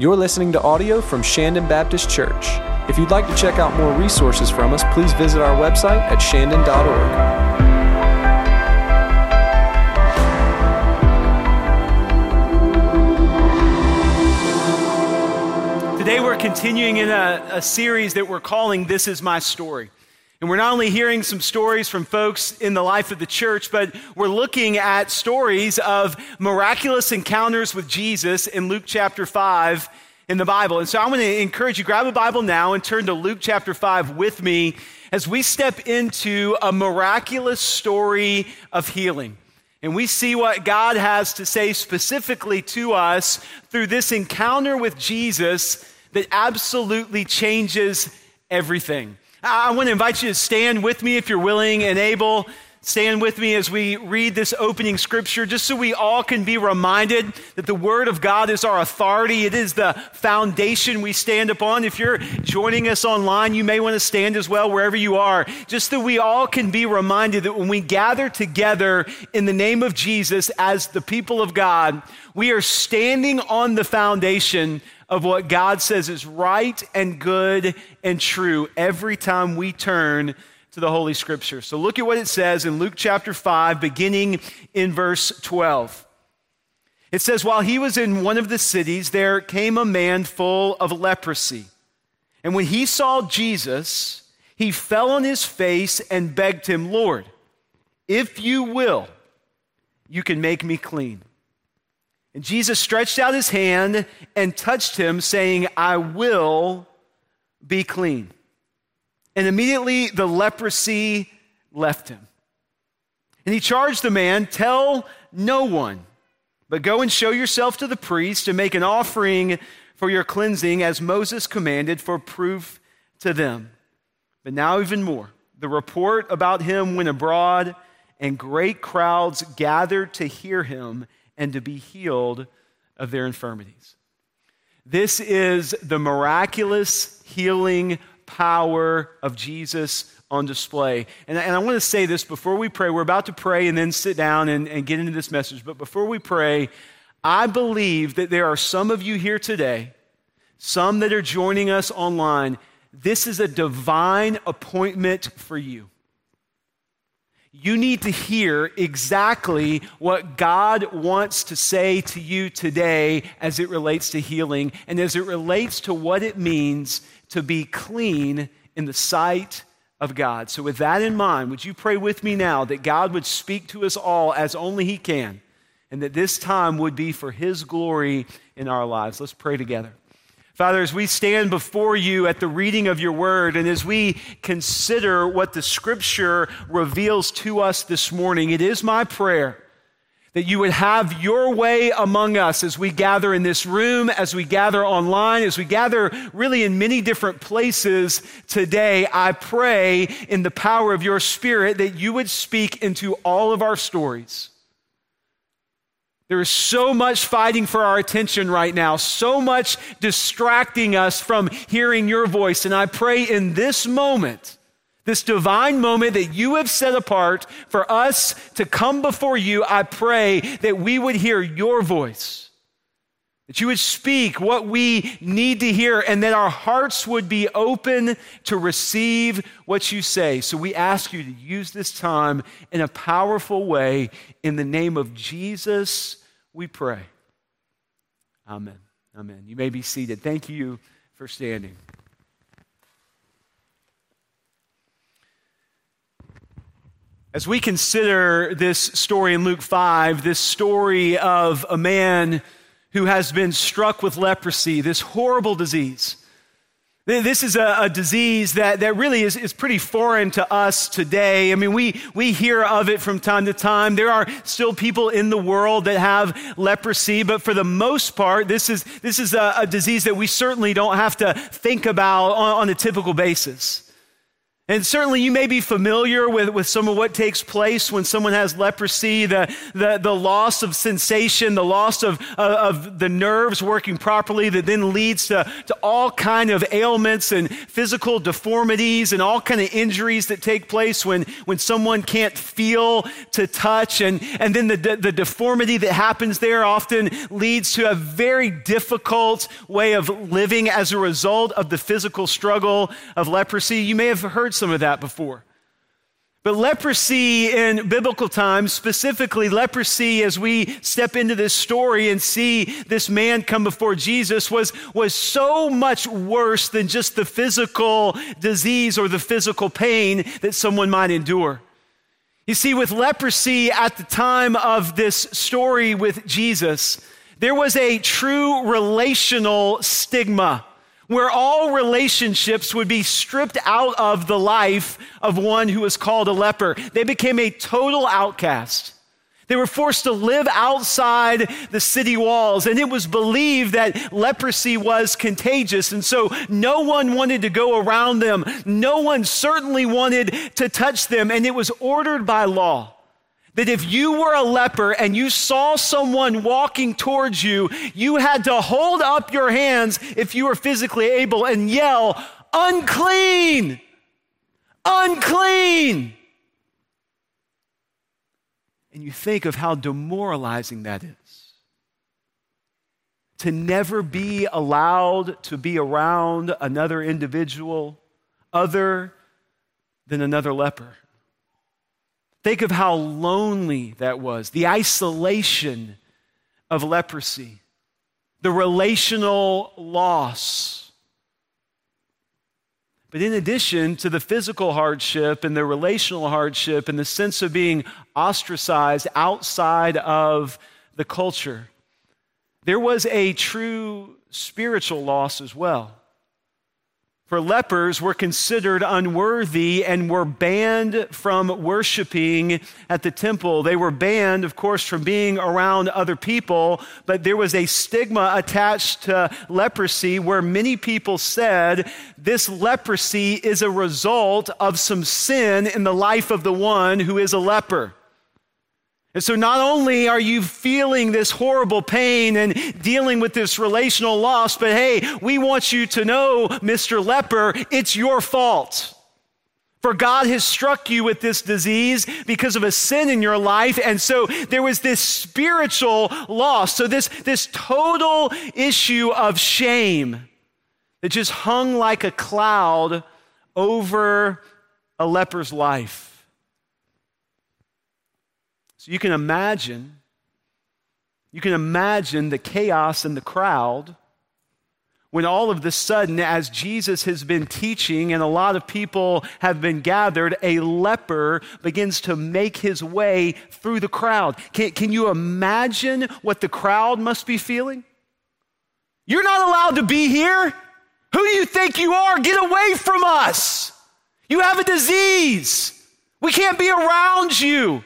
You're listening to audio from Shandon Baptist Church. If you'd like to check out more resources from us, please visit our website at shandon.org. Today, we're continuing in a, a, series that we're calling This Is My Story. And we're not only hearing some stories from folks in the life of the church, but we're looking at stories of miraculous encounters with Jesus in Luke chapter 5 in the Bible. And so I'm going to encourage you, grab a Bible now and turn to Luke chapter 5 with me as we step into a miraculous story of healing. And we see what God has to say specifically to us through this encounter with Jesus that absolutely changes everything. I want to invite you to stand with me if you're willing and able. Stand with me as we read this opening scripture, just so we all can be reminded that the Word of God is our authority. It is the foundation we stand upon. If you're joining us online, you may want to stand as well wherever you are, just so we all can be reminded that when we gather together in the name of Jesus as the people of God, we are standing on the foundation of what God says is right and good and true every time we turn to the Holy Scripture. So look at what it says in Luke chapter 5, beginning in verse 12. It says, While he was in one of the cities, there came a man full of leprosy. And when he saw Jesus, he fell on his face and begged him, Lord, if you will, you can make me clean. And Jesus stretched out his hand and touched him, saying, I will be clean. And immediately the leprosy left him. And he charged the man, Tell no one, but go and show yourself to the priest and make an offering for your cleansing as Moses commanded for proof to them. But now, even more, the report about him went abroad, and great crowds gathered to hear him and to be healed of their infirmities. This is the miraculous healing power of Jesus on display. And, and, I want to say this before we pray. We're about to pray and then sit down and, and get into this message. But before we pray, I believe that there are some of you here today, some that are joining us online. This is a divine appointment for you you need to hear exactly what God wants to say to you today as it relates to healing and as it relates to what it means to be clean in the sight of God. So, with that in mind, would you pray with me now that God would speak to us all as only He can and that this time would be for His glory in our lives? Let's pray together. Father, as we stand before you at the reading of your word and as we consider what the scripture reveals to us this morning, it is my prayer that you would have your way among us as we gather in this room, as we gather online, as we gather really in many different places today. I pray in the power of your spirit that you would speak into all of our stories. There is so much fighting for our attention right now, so much distracting us from hearing your voice. And I pray in this moment, this divine moment that you have set apart for us to come before you, I pray that we would hear your voice, that you would speak what we need to hear, and that our hearts would be open to receive what you say. So we ask you to use this time in a powerful way in the name of Jesus we pray. Amen. Amen. You may be seated. Thank you for standing. As we consider this story in Luke 5, this story of a man who has been struck with leprosy, this horrible disease, this is a, a, disease that, that really is, is pretty foreign to us today. I mean, we, we hear of it from time to time. There are still people in the world that have leprosy, but for the most part, this is, this is a, a disease that we certainly don't have to think about on, on a typical basis. And certainly you may be familiar with, with some of what takes place when someone has leprosy, the, the, the loss of sensation, the loss of, of, the nerves working properly that then leads to, to all kind of ailments and physical deformities and all kind of injuries that take place when, when someone can't feel to touch. And, and then the, the deformity that happens there often leads to a very difficult way of living as a result of the physical struggle of leprosy. You may have heard some of that before. But leprosy in biblical times, specifically leprosy, as we step into this story and see this man come before Jesus, was, was so much worse than just the physical disease or the physical pain that someone might endure. You see, with leprosy at the time of this story with Jesus, there was a true relational stigma where all relationships would be stripped out of the life of one who was called a leper. They became a total outcast. They were forced to live outside the city walls, and it was believed that leprosy was contagious. And so no one wanted to go around them. No one certainly wanted to touch them, and it was ordered by law that if you were a leper and you saw someone walking towards you, you had to hold up your hands if you were physically able and yell, unclean, unclean. And you think of how demoralizing that is. To never be allowed to be around another individual other than another leper. Think of how lonely that was, the isolation of leprosy, the relational loss. But in addition to the physical hardship and the relational hardship and the sense of being ostracized outside of the culture, there was a true spiritual loss as well. For lepers were considered unworthy and were banned from worshiping at the temple. They were banned, of course, from being around other people, but there was a stigma attached to leprosy where many people said this leprosy is a result of some sin in the life of the one who is a leper. And so not only are you feeling this horrible pain and dealing with this relational loss, but hey, we want you to know, Mr. Leper, it's your fault. For God has struck you with this disease because of a sin in your life. And so there was this spiritual loss. So this, this total issue of shame that just hung like a cloud over a leper's life. So you can imagine, you can imagine the chaos in the crowd when all of the sudden, as Jesus has been teaching and a lot of people have been gathered, a leper begins to make his way through the crowd. Can, can you imagine what the crowd must be feeling? You're not allowed to be here. Who do you think you are? Get away from us. You have a disease. We can't be around you.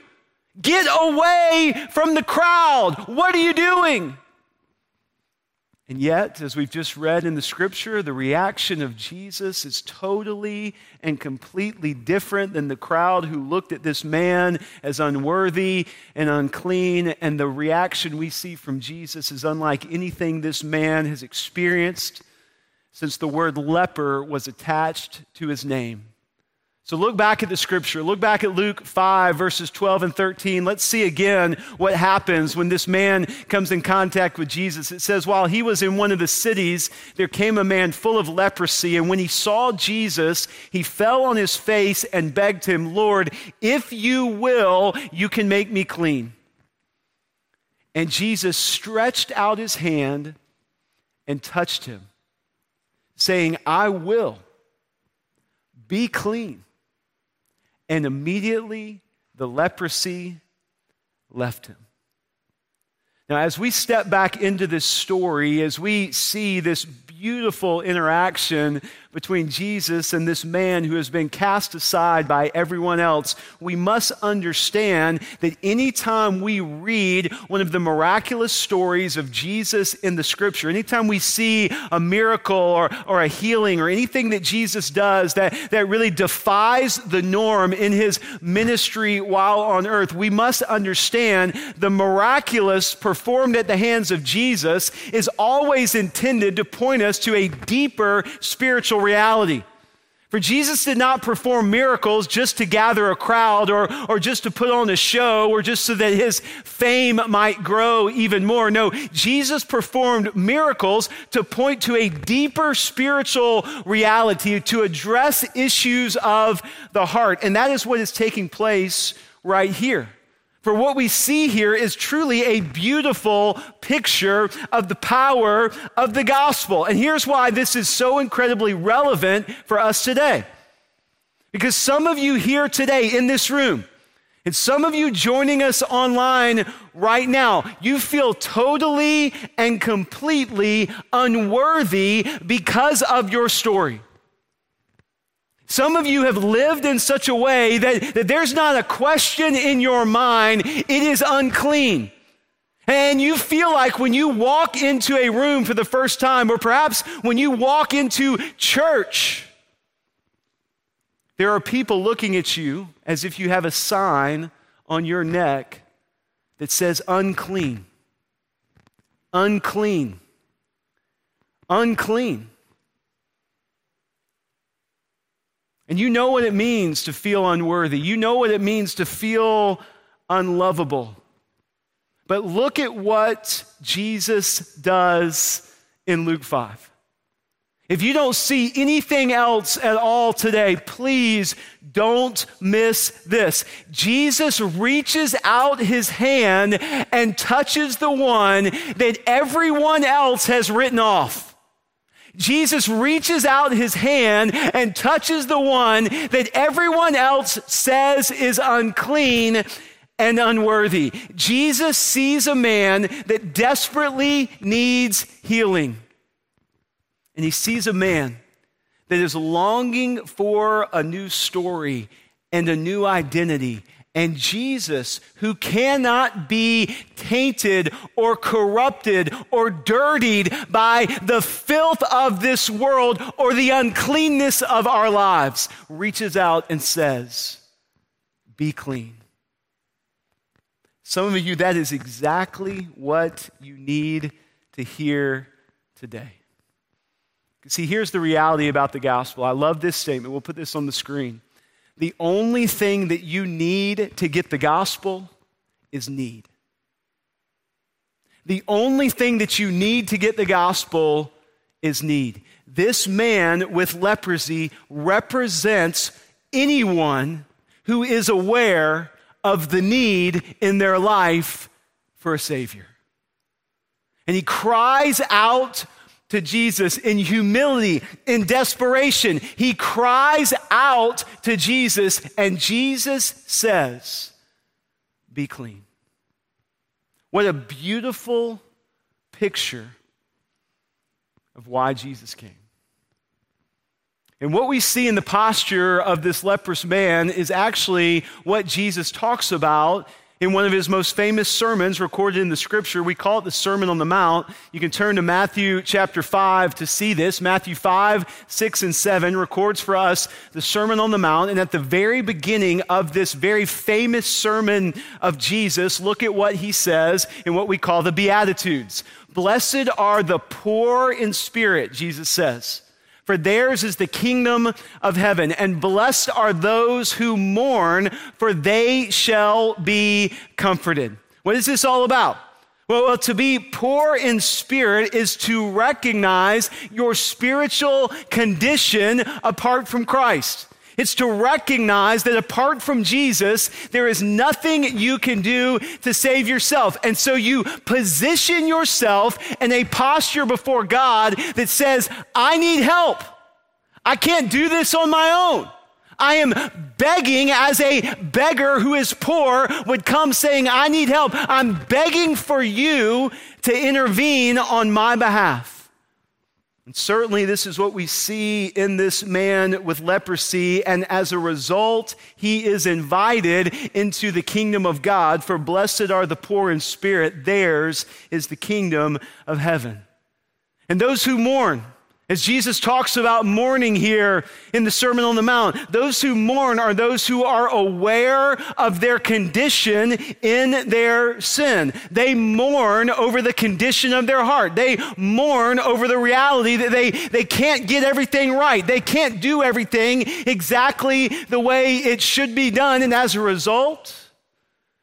Get away from the crowd. What are you doing? And yet, as we've just read in the scripture, the reaction of Jesus is totally and completely different than the crowd who looked at this man as unworthy and unclean. And the reaction we see from Jesus is unlike anything this man has experienced since the word leper was attached to his name. So look back at the scripture. Look back at Luke 5, verses 12 and 13. Let's see again what happens when this man comes in contact with Jesus. It says, While he was in one of the cities, there came a man full of leprosy. And when he saw Jesus, he fell on his face and begged him, Lord, if you will, you can make me clean. And Jesus stretched out his hand and touched him, saying, I will be clean. And immediately the leprosy left him. Now, as we step back into this story, as we see this beautiful interaction between Jesus and this man who has been cast aside by everyone else, we must understand that anytime we read one of the miraculous stories of Jesus in the scripture, anytime we see a miracle or, or a healing or anything that Jesus does that, that really defies the norm in his ministry while on earth, we must understand the miraculous performed at the hands of Jesus is always intended to point us to a deeper spiritual reality. For Jesus did not perform miracles just to gather a crowd or, or just to put on a show or just so that his fame might grow even more. No, Jesus performed miracles to point to a deeper spiritual reality, to address issues of the heart. And that is what is taking place right here. For what we see here is truly a beautiful picture of the power of the gospel. And here's why this is so incredibly relevant for us today. Because some of you here today in this room, and some of you joining us online right now, you feel totally and completely unworthy because of your story. Some of you have lived in such a way that, that there's not a question in your mind, it is unclean. And you feel like when you walk into a room for the first time, or perhaps when you walk into church, there are people looking at you as if you have a sign on your neck that says unclean. Unclean. Unclean. And you know what it means to feel unworthy. You know what it means to feel unlovable. But look at what Jesus does in Luke 5. If you don't see anything else at all today, please don't miss this. Jesus reaches out his hand and touches the one that everyone else has written off. Jesus reaches out his hand and touches the one that everyone else says is unclean and unworthy. Jesus sees a man that desperately needs healing. And he sees a man that is longing for a new story and a new identity and Jesus, who cannot be tainted or corrupted or dirtied by the filth of this world or the uncleanness of our lives, reaches out and says, Be clean. Some of you, that is exactly what you need to hear today. See, here's the reality about the gospel. I love this statement. We'll put this on the screen. The only thing that you need to get the gospel is need. The only thing that you need to get the gospel is need. This man with leprosy represents anyone who is aware of the need in their life for a Savior. And he cries out to Jesus in humility, in desperation. He cries out to Jesus, and Jesus says, Be clean. What a beautiful picture of why Jesus came. And what we see in the posture of this leprous man is actually what Jesus talks about in one of his most famous sermons recorded in the scripture. We call it the Sermon on the Mount. You can turn to Matthew chapter 5 to see this. Matthew 5, 6, and 7 records for us the Sermon on the Mount. And at the very beginning of this very famous sermon of Jesus, look at what he says in what we call the Beatitudes. Blessed are the poor in spirit, Jesus says for theirs is the kingdom of heaven. And blessed are those who mourn, for they shall be comforted. What is this all about? Well, well, to be poor in spirit is to recognize your spiritual condition apart from Christ. It's to recognize that apart from Jesus, there is nothing you can do to save yourself. And so you position yourself in a posture before God that says, I need help. I can't do this on my own. I am begging as a beggar who is poor would come saying, I need help. I'm begging for you to intervene on my behalf. And certainly, this is what we see in this man with leprosy. And as a result, he is invited into the kingdom of God. For blessed are the poor in spirit, theirs is the kingdom of heaven. And those who mourn, as Jesus talks about mourning here in the Sermon on the Mount, those who mourn are those who are aware of their condition in their sin. They mourn over the condition of their heart. They mourn over the reality that they, they can't get everything right. They can't do everything exactly the way it should be done. And as a result,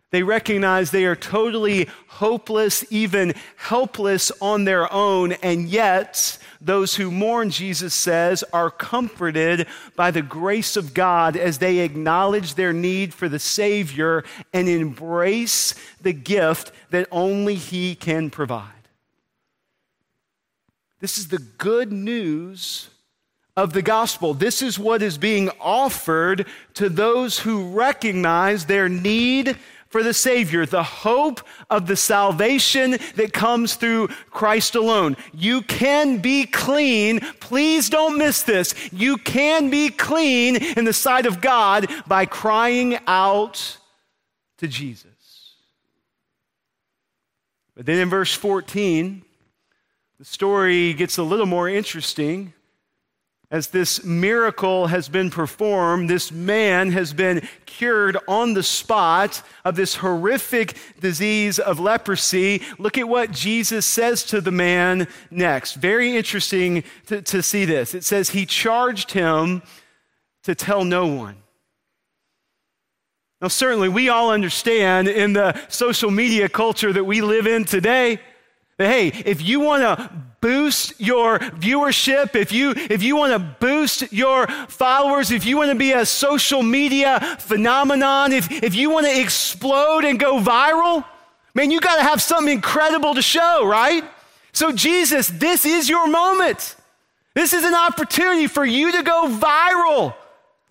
they recognize they are totally hopeless, even helpless on their own, and yet those who mourn, Jesus says, are comforted by the grace of God as they acknowledge their need for the Savior and embrace the gift that only He can provide. This is the good news of the gospel. This is what is being offered to those who recognize their need for the Savior, the hope of the salvation that comes through Christ alone. You can be clean. Please don't miss this. You can be clean in the sight of God by crying out to Jesus. But then in verse 14, the story gets a little more interesting as this miracle has been performed, this man has been cured on the spot of this horrific disease of leprosy. Look at what Jesus says to the man next. Very interesting to, to see this. It says, He charged him to tell no one. Now, certainly, we all understand in the social media culture that we live in today hey, if you want to boost your viewership, if you, if you want to boost your followers, if you want to be a social media phenomenon, if, if you want to explode and go viral, man, you got to have something incredible to show, right? So, Jesus, this is your moment. This is an opportunity for you to go viral.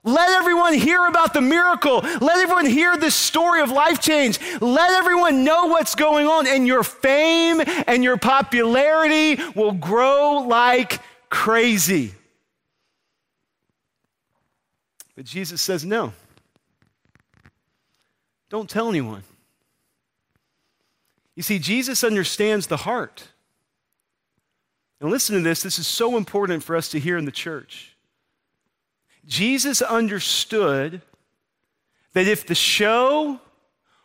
Let everyone hear about the miracle. Let everyone hear the story of life change. Let everyone know what's going on, and your fame and your popularity will grow like crazy. But Jesus says, No. Don't tell anyone. You see, Jesus understands the heart. And listen to this, this is so important for us to hear in the church. Jesus understood that if the show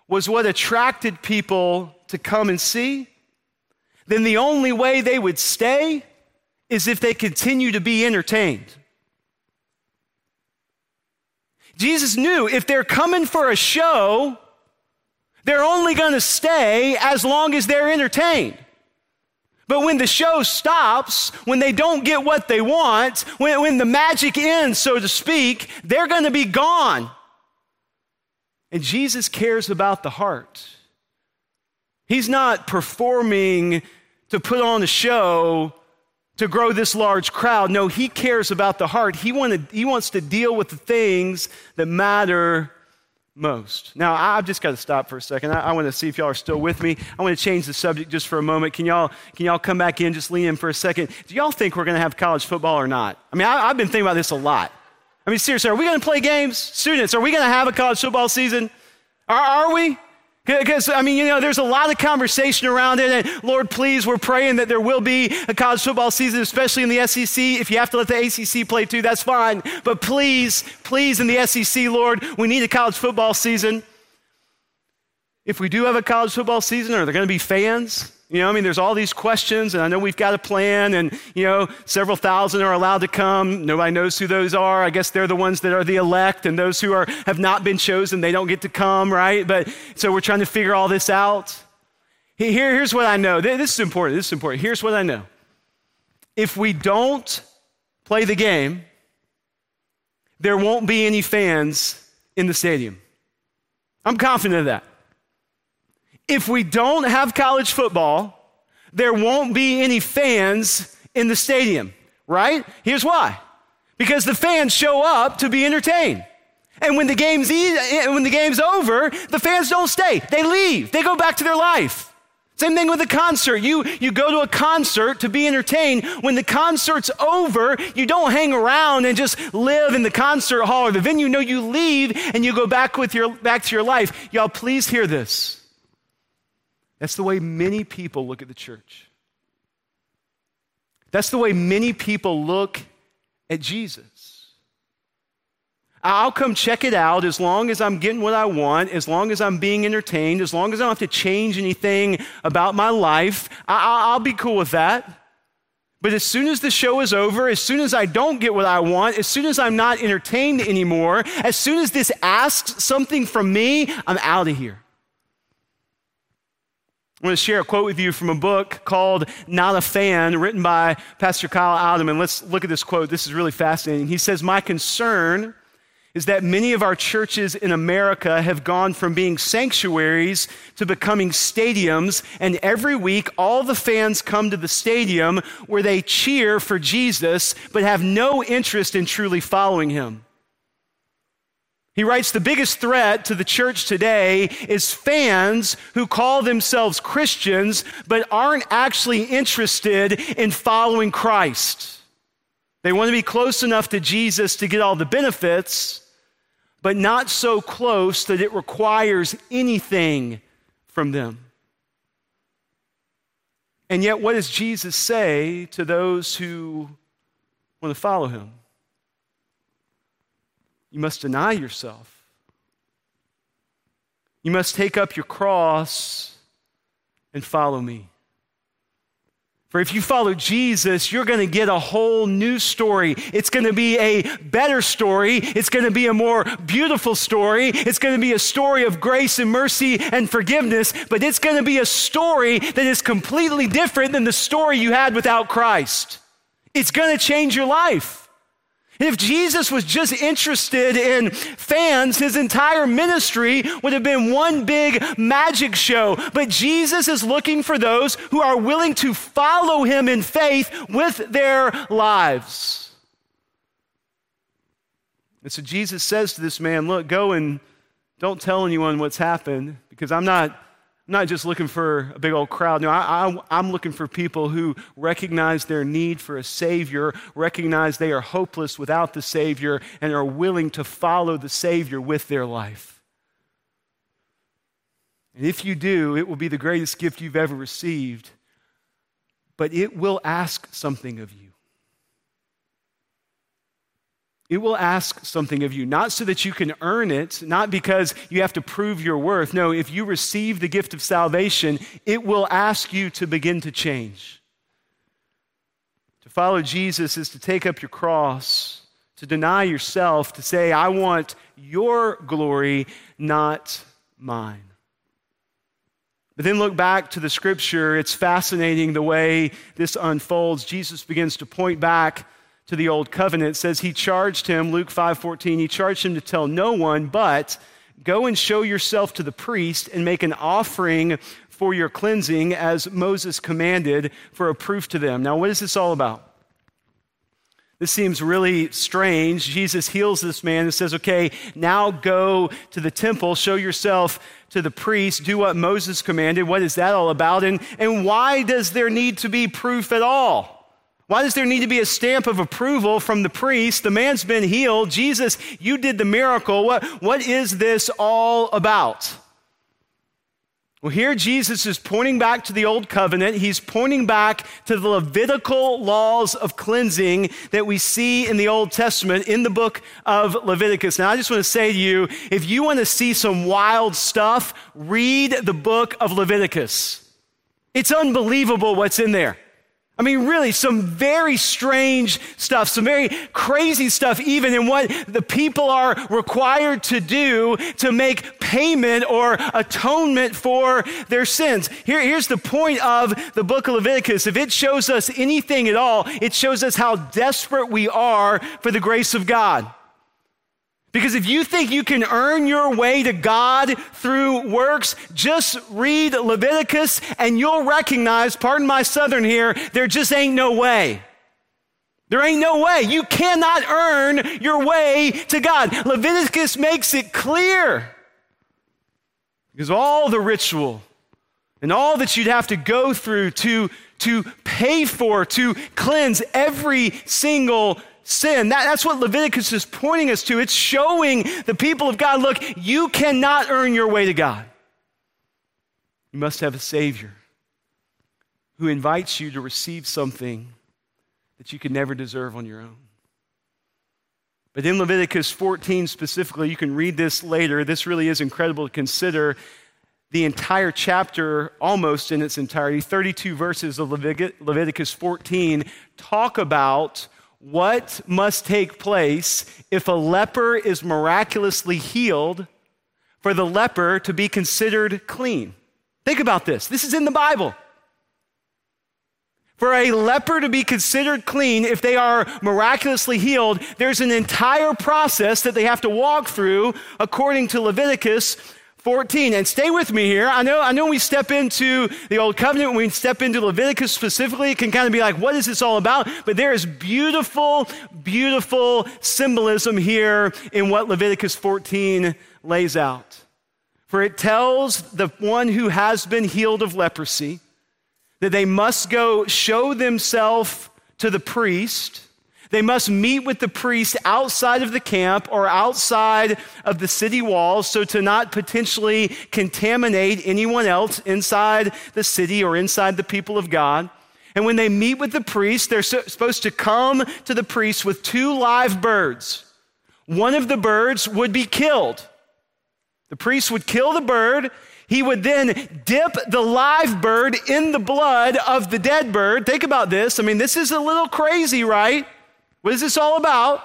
was what attracted people to come and see, then the only way they would stay is if they continue to be entertained. Jesus knew if they're coming for a show, they're only going to stay as long as they're entertained. But when the show stops, when they don't get what they want, when, when the magic ends, so to speak, they're going to be gone. And Jesus cares about the heart. He's not performing to put on a show to grow this large crowd. No, he cares about the heart. He, wanted, he wants to deal with the things that matter most. Now, I've just got to stop for a second. I, I want to see if y'all are still with me. I want to change the subject just for a moment. Can y'all, can y'all come back in, just lean in for a second? Do y'all think we're going to have college football or not? I mean, I, I've been thinking about this a lot. I mean, seriously, are we going to play games? Students, are we going to have a college football season? Are, are we? Because, I mean, you know, there's a lot of conversation around it. And Lord, please, we're praying that there will be a college football season, especially in the SEC. If you have to let the ACC play too, that's fine. But please, please, in the SEC, Lord, we need a college football season. If we do have a college football season, are there going to be fans? You know, I mean, there's all these questions, and I know we've got a plan, and, you know, several thousand are allowed to come. Nobody knows who those are. I guess they're the ones that are the elect, and those who are, have not been chosen, they don't get to come, right? But so we're trying to figure all this out. Here, here's what I know. This is important. This is important. Here's what I know. If we don't play the game, there won't be any fans in the stadium. I'm confident of that. If we don't have college football, there won't be any fans in the stadium, right? Here's why. Because the fans show up to be entertained. And when the game's e- when the game's over, the fans don't stay. They leave. They go back to their life. Same thing with a concert. You, you go to a concert to be entertained. When the concert's over, you don't hang around and just live in the concert hall or the venue. No, you leave and you go back, with your, back to your life. Y'all, please hear this. That's the way many people look at the church. That's the way many people look at Jesus. I'll come check it out as long as I'm getting what I want, as long as I'm being entertained, as long as I don't have to change anything about my life. I- will be cool with that. But as soon as the show is over, as soon as I don't get what I want, as soon as I'm not entertained anymore, as soon as this asks something from me, I'm out of here. I'm going to share a quote with you from a book called Not a Fan, written by Pastor Kyle Idleman. Let's look at this quote. This is really fascinating. He says, My concern is that many of our churches in America have gone from being sanctuaries to becoming stadiums, and every week all the fans come to the stadium where they cheer for Jesus but have no interest in truly following him. He writes the biggest threat to the church today is fans who call themselves Christians but aren't actually interested in following Christ. They want to be close enough to Jesus to get all the benefits, but not so close that it requires anything from them. And yet, what does Jesus say to those who want to follow him? You must deny yourself. You must take up your cross and follow me. For if you follow Jesus, you're going to get a whole new story. It's going to be a better story. It's going to be a more beautiful story. It's going to be a story of grace and mercy and forgiveness, but it's going to be a story that is completely different than the story you had without Christ. It's going to change your life. If Jesus was just interested in fans, his entire ministry would have been one big magic show. But Jesus is looking for those who are willing to follow him in faith with their lives. And so Jesus says to this man, Look, go and don't tell anyone what's happened because I'm not Not just looking for a big old crowd. No, I, am looking for people who recognize their need for a Savior, recognize they are hopeless without the Savior, and are willing to follow the Savior with their life. And if you do, it will be the greatest gift you've ever received, but it will ask something of you. It will ask something of you, not so that you can earn it, not because you have to prove your worth. No, if you receive the gift of salvation, it will ask you to begin to change. To follow Jesus is to take up your cross, to deny yourself, to say, I want your glory, not mine. But then look back to the scripture. It's fascinating the way this unfolds. Jesus begins to point back to the old covenant. Says he charged him, Luke 5:14, he charged him to tell no one, but go and show yourself to the priest and make an offering for your cleansing as Moses commanded for a proof to them. Now, what is this all about? This seems really strange. Jesus heals this man and says, Okay, now go to the temple, show yourself to the priest, do what Moses commanded. What is that all about? And, and why does there need to be proof at all? Why does there need to be a stamp of approval from the priest? The man's been healed. Jesus, you did the miracle. What, what is this all about? Well, here Jesus is pointing back to the old covenant. He's pointing back to the Levitical laws of cleansing that we see in the Old Testament in the book of Leviticus. Now, I just want to say to you if you want to see some wild stuff, read the book of Leviticus. It's unbelievable what's in there. I mean, really, some very strange stuff, some very crazy stuff, even in what the people are required to do to make payment or atonement for their sins. Here, here's the point of the book of Leviticus. If it shows us anything at all, it shows us how desperate we are for the grace of God. Because if you think you can earn your way to God through works, just read Leviticus and you'll recognize, pardon my southern here, there just ain't no way. There ain't no way. You cannot earn your way to God. Leviticus makes it clear. Because all the ritual, and all that you'd have to go through to, to pay for, to cleanse every single sin. That, that's what Leviticus is pointing us to. It's showing the people of God look, you cannot earn your way to God. You must have a Savior who invites you to receive something that you could never deserve on your own. But in Leviticus 14 specifically, you can read this later. This really is incredible to consider. The entire chapter, almost in its entirety, 32 verses of Leviticus 14, talk about what must take place if a leper is miraculously healed for the leper to be considered clean. Think about this. This is in the Bible. For a leper to be considered clean, if they are miraculously healed, there's an entire process that they have to walk through according to Leviticus 14. And stay with me here. I know, I know we step into the Old Covenant, we step into Leviticus specifically, it can kind of be like, what is this all about? But there is beautiful, beautiful symbolism here in what Leviticus 14 lays out. For it tells the one who has been healed of leprosy that they must go show themselves to the priest. They must meet with the priest outside of the camp or outside of the city walls so to not potentially contaminate anyone else inside the city or inside the people of God. And when they meet with the priest, they're supposed to come to the priest with two live birds. One of the birds would be killed. The priest would kill the bird he would then dip the live bird in the blood of the dead bird. Think about this. I mean, this is a little crazy, right? What is this all about?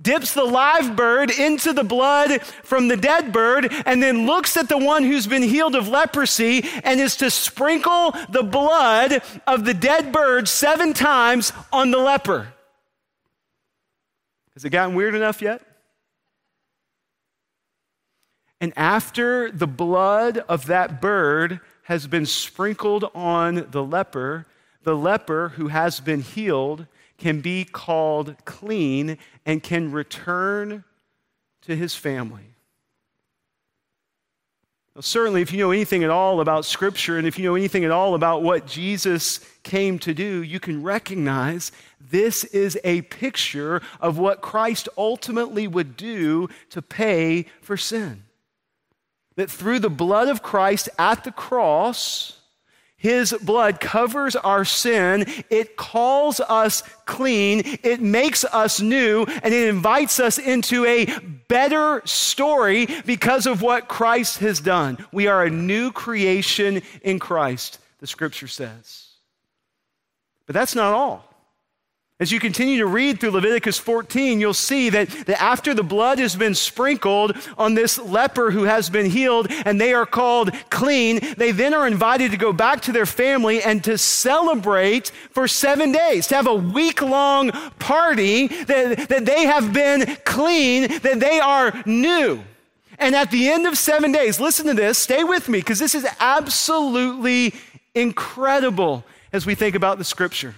Dips the live bird into the blood from the dead bird and then looks at the one who's been healed of leprosy and is to sprinkle the blood of the dead bird seven times on the leper. Has it gotten weird enough yet? And after the blood of that bird has been sprinkled on the leper, the leper who has been healed can be called clean and can return to his family. Well, certainly, if you know anything at all about Scripture and if you know anything at all about what Jesus came to do, you can recognize this is a picture of what Christ ultimately would do to pay for sin that through the blood of Christ at the cross, his blood covers our sin. It calls us clean. It makes us new and it invites us into a better story because of what Christ has done. We are a new creation in Christ, the scripture says. But that's not all. As you continue to read through Leviticus 14, you'll see that, that after the blood has been sprinkled on this leper who has been healed and they are called clean, they then are invited to go back to their family and to celebrate for seven days, to have a week long party that, that they have been clean, that they are new. And at the end of seven days, listen to this, stay with me, because this is absolutely incredible as we think about the scripture.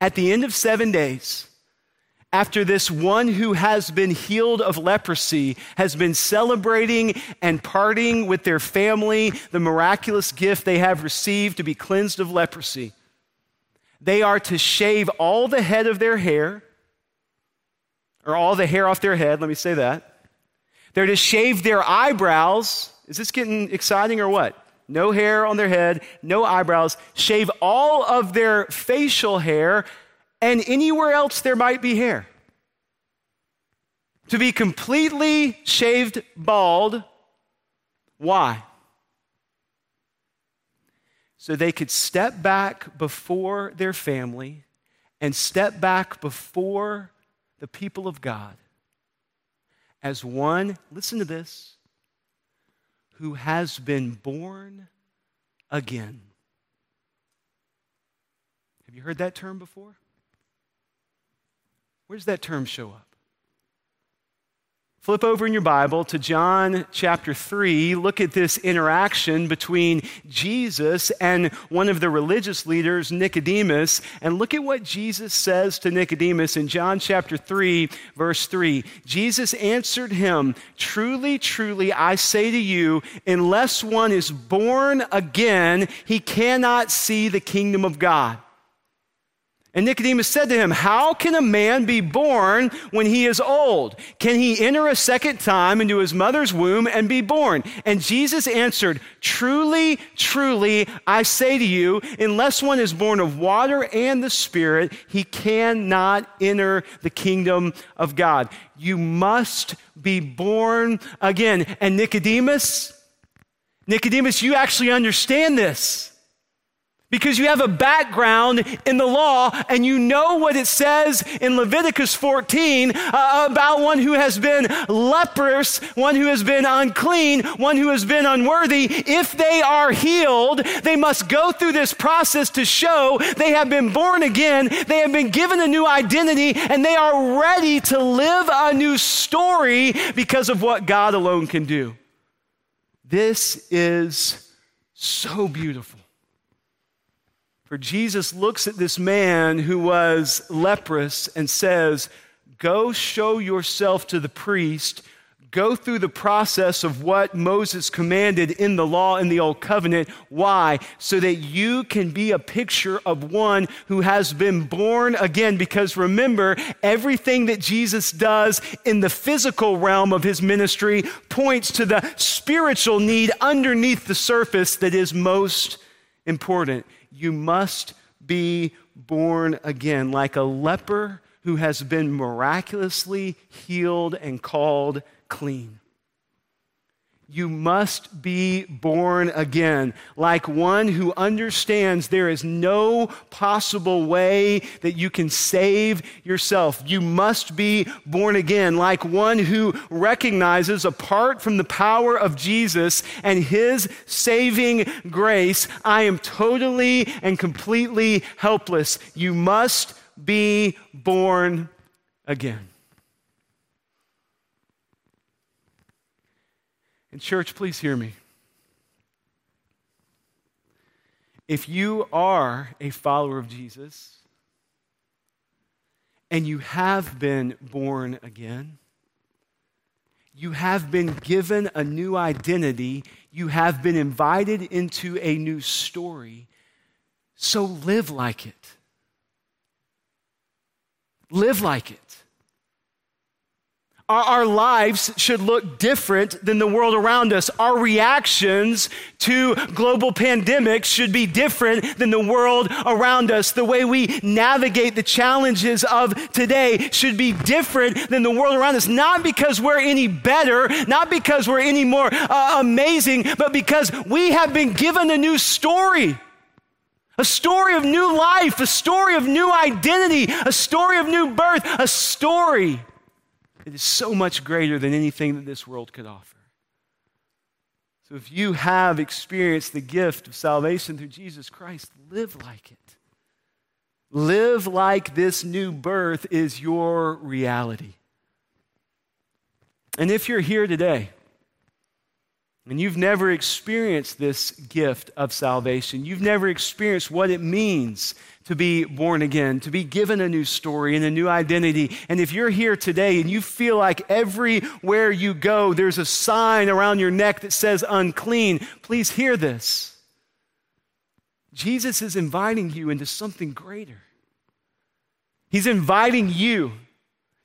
At the end of seven days, after this one who has been healed of leprosy has been celebrating and partying with their family the miraculous gift they have received to be cleansed of leprosy, they are to shave all the head of their hair, or all the hair off their head, let me say that. They're to shave their eyebrows. Is this getting exciting or what? No hair on their head, no eyebrows, shave all of their facial hair and anywhere else there might be hair. To be completely shaved bald. Why? So they could step back before their family and step back before the people of God as one, listen to this, who has been born again. Have you heard that term before? Where does that term show up? Flip over in your Bible to John chapter 3. Look at this interaction between Jesus and one of the religious leaders, Nicodemus. And look at what Jesus says to Nicodemus in John chapter 3, verse 3. Jesus answered him, Truly, truly, I say to you, unless one is born again, he cannot see the kingdom of God. And Nicodemus said to him, How can a man be born when he is old? Can he enter a second time into his mother's womb and be born? And Jesus answered, Truly, truly, I say to you, unless one is born of water and the Spirit, he cannot enter the kingdom of God. You must be born again. And Nicodemus, Nicodemus, you actually understand this because you have a background in the law and you know what it says in Leviticus 14 uh, about one who has been leprous, one who has been unclean, one who has been unworthy. If they are healed, they must go through this process to show they have been born again, they have been given a new identity, and they are ready to live a new story because of what God alone can do. This is so beautiful. For Jesus looks at this man who was leprous and says, Go show yourself to the priest. Go through the process of what Moses commanded in the law in the Old Covenant. Why? So that you can be a picture of one who has been born again. Because remember, everything that Jesus does in the physical realm of his ministry points to the spiritual need underneath the surface that is most important you must be born again, like a leper who has been miraculously healed and called clean. You must be born again, like one who understands there is no possible way that you can save yourself. You must be born again, like one who recognizes, apart from the power of Jesus and his saving grace, I am totally and completely helpless. You must be born again. And, church, please hear me. If you are a follower of Jesus and you have been born again, you have been given a new identity, you have been invited into a new story, so live like it. Live like it. Our, lives should look different than the world around us. Our reactions to global pandemics should be different than the world around us. The way we navigate the challenges of today should be different than the world around us. Not because we're any better, not because we're any more uh, amazing, but because we have been given a new story. A story of new life, a story of new identity, a story of new birth, a story it is so much greater than anything that this world could offer. So if you have experienced the gift of salvation through Jesus Christ, live like it. Live like this new birth is your reality. And if you're here today and you've never experienced this gift of salvation, you've never experienced what it means to be born again, to be given a new story and a new identity. And if you're here today and you feel like everywhere you go, there's a sign around your neck that says unclean, please hear this. Jesus is inviting you into something greater. He's inviting you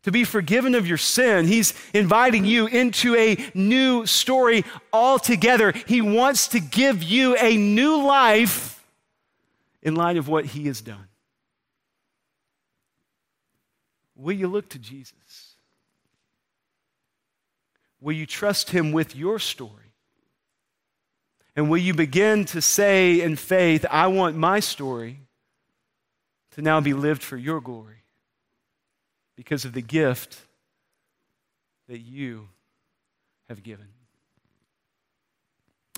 to be forgiven of your sin. He's inviting you into a new story altogether. He wants to give you a new life in light of what he has done? Will you look to Jesus? Will you trust him with your story? And will you begin to say in faith, I want my story to now be lived for your glory because of the gift that you have given?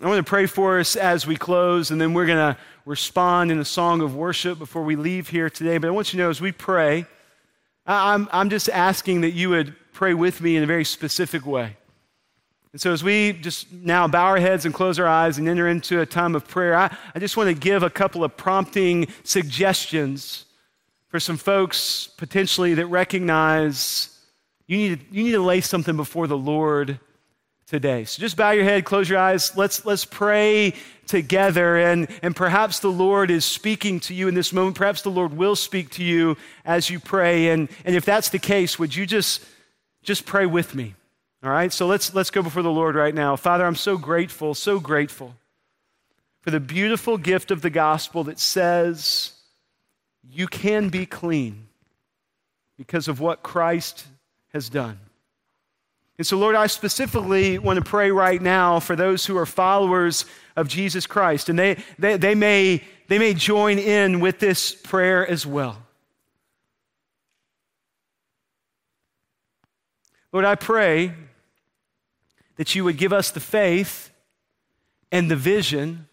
I want to pray for us as we close, and then we're going to respond in a song of worship before we leave here today. But I want you to know as we pray, I'm, I'm just asking that you would pray with me in a very specific way. And so, as we just now bow our heads and close our eyes and enter into a time of prayer, I, I just want to give a couple of prompting suggestions for some folks potentially that recognize you need, you need to lay something before the Lord today. So just bow your head, close your eyes. Let's, let's pray together. And, and perhaps the Lord is speaking to you in this moment. Perhaps the Lord will speak to you as you pray. And, and if that's the case, would you just, just pray with me? All right, so let's, let's go before the Lord right now. Father, I'm so grateful, so grateful for the beautiful gift of the gospel that says you can be clean because of what Christ has done. And so, Lord, I specifically want to pray right now for those who are followers of Jesus Christ, and they, they, they, may, they may join in with this prayer as well. Lord, I pray that you would give us the faith and the vision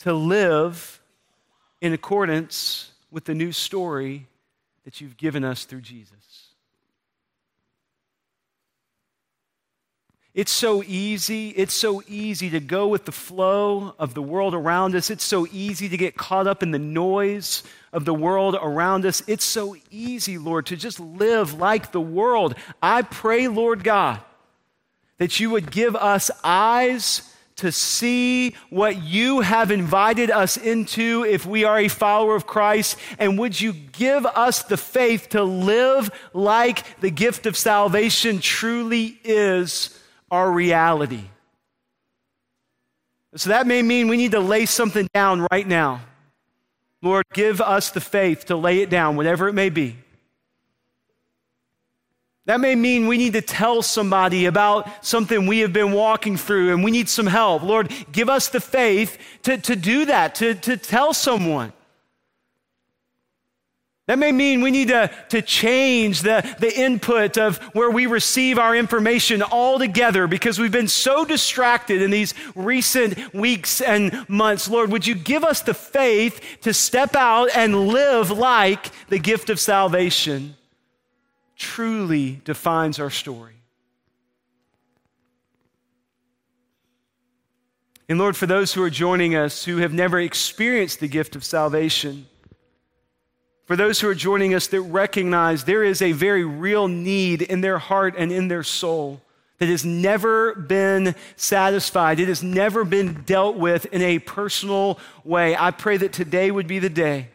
to live in accordance with the new story that you've given us through Jesus. It's so easy. It's so easy to go with the flow of the world around us. It's so easy to get caught up in the noise of the world around us. It's so easy, Lord, to just live like the world. I pray, Lord God, that you would give us eyes to see what you have invited us into if we are a follower of Christ? And would you give us the faith to live like the gift of salvation truly is our reality? So that may mean we need to lay something down right now. Lord, give us the faith to lay it down, whatever it may be. That may mean we need to tell somebody about something we have been walking through and we need some help. Lord, give us the faith to, to do that, to, to tell someone. That may mean we need to, to change the, the input of where we receive our information altogether because we've been so distracted in these recent weeks and months. Lord, would you give us the faith to step out and live like the gift of salvation? truly defines our story. And Lord, for those who are joining us who have never experienced the gift of salvation, for those who are joining us that recognize there is a very real need in their heart and in their soul that has never been satisfied, it has never been dealt with in a personal way, I pray that today would be the day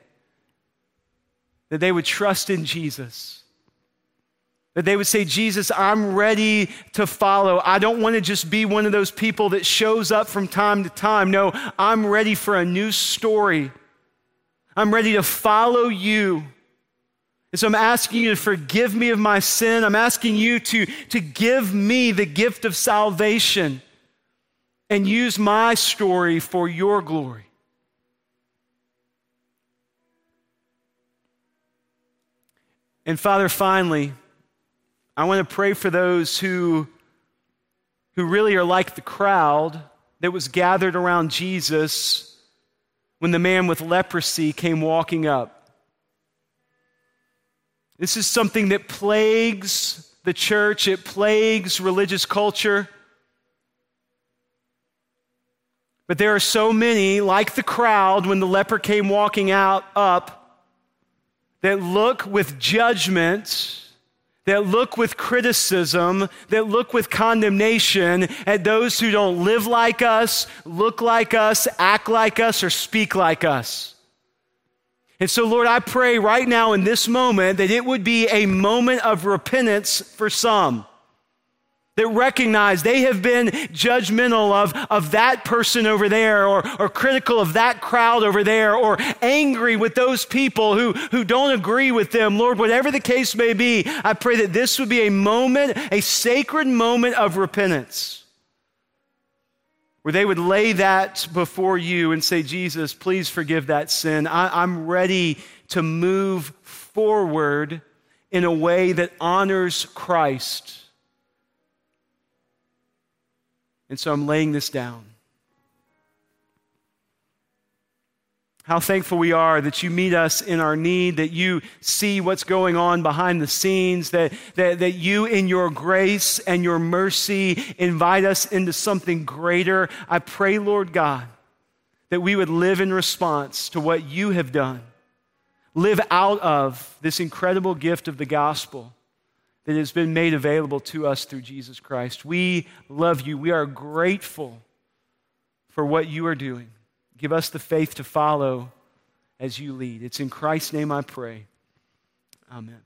that they would trust in Jesus that they would say, Jesus, I'm ready to follow. I don't want to just be one of those people that shows up from time to time. No, I'm ready for a new story. I'm ready to follow you. And so I'm asking you to forgive me of my sin. I'm asking you to, to give me the gift of salvation and use my story for your glory. And Father, finally, I want to pray for those who, who really are like the crowd that was gathered around Jesus when the man with leprosy came walking up. This is something that plagues the church, it plagues religious culture. But there are so many, like the crowd when the leper came walking out up, that look with judgment that look with criticism, that look with condemnation at those who don't live like us, look like us, act like us, or speak like us. And so, Lord, I pray right now in this moment that it would be a moment of repentance for some that recognize they have been judgmental of, of that person over there or, or critical of that crowd over there or angry with those people who, who don't agree with them. Lord, whatever the case may be, I pray that this would be a moment, a sacred moment of repentance where they would lay that before you and say, Jesus, please forgive that sin. I, I'm ready to move forward in a way that honors Christ and so I'm laying this down. How thankful we are that you meet us in our need, that you see what's going on behind the scenes, that, that, that you, in your grace and your mercy, invite us into something greater. I pray, Lord God, that we would live in response to what you have done, live out of this incredible gift of the gospel that has been made available to us through Jesus Christ. We love you. We are grateful for what you are doing. Give us the faith to follow as you lead. It's in Christ's name I pray. Amen.